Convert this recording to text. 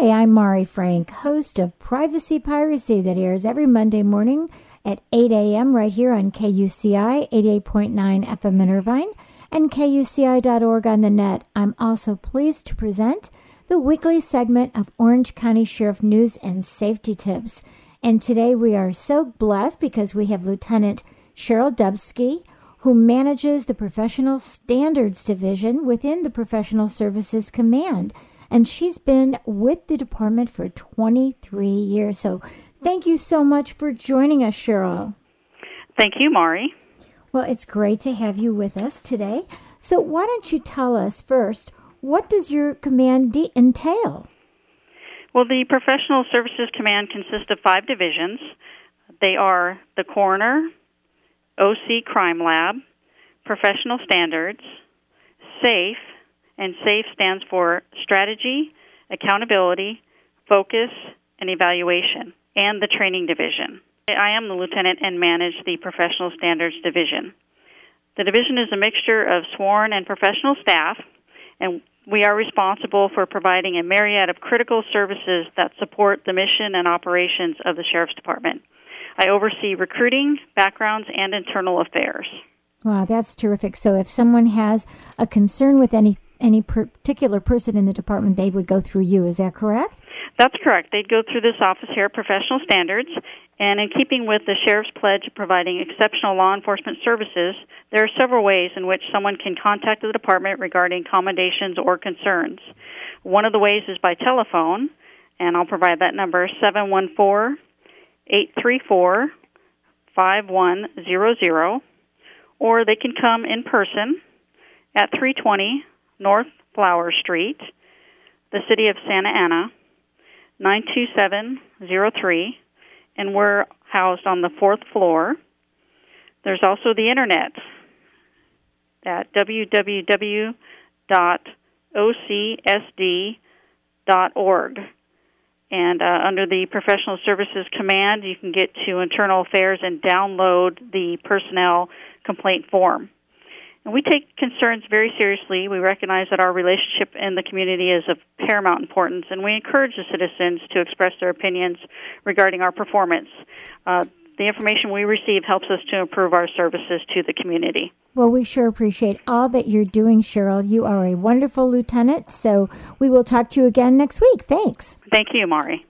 Hi, I'm Mari Frank, host of Privacy Piracy that airs every Monday morning at 8 a.m. right here on KUCI 88.9 FM in Irvine and KUCI.org on the net. I'm also pleased to present the weekly segment of Orange County Sheriff News and Safety Tips. And today we are so blessed because we have Lieutenant Sheryl Dubsky, who manages the Professional Standards Division within the Professional Services Command. And she's been with the department for 23 years. So thank you so much for joining us, Sheryl. Thank you, Mari. Well, it's great to have you with us today. So why don't you tell us first, what does your command de- entail? Well, the Professional Services Command consists of five divisions. They are the coroner, OC Crime Lab, Professional Standards, SAFE, and SAFE stands for Strategy, Accountability, Focus, and Evaluation, and the Training Division. I am the lieutenant and manage the Professional Standards Division. The division is a mixture of sworn and professional staff, and we are responsible for providing a myriad of critical services that support the mission and operations of the Sheriff's Department. I oversee recruiting, backgrounds, and internal affairs. Wow, that's terrific. So if someone has a concern with any any particular person in the department, they would go through you. Is that correct? That's correct. They'd go through this office here Professional Standards, and in keeping with the Sheriff's pledge of providing exceptional law enforcement services, there are several ways in which someone can contact the department regarding commendations or concerns. One of the ways is by telephone, and I'll provide that number 714 834 5100, or they can come in person at 320 North Flower Street, the city of Santa Ana, 92703, and we're housed on the fourth floor. There's also the internet at www.ocsd.org. And uh, under the Professional Services Command, you can get to Internal Affairs and download the personnel complaint form. And we take concerns very seriously. We recognize that our relationship in the community is of paramount importance, and we encourage the citizens to express their opinions regarding our performance. Uh, the information we receive helps us to improve our services to the community. Well, we sure appreciate all that you're doing, Sheryl. You are a wonderful lieutenant, so we will talk to you again next week. Thanks. Thank you, Mari.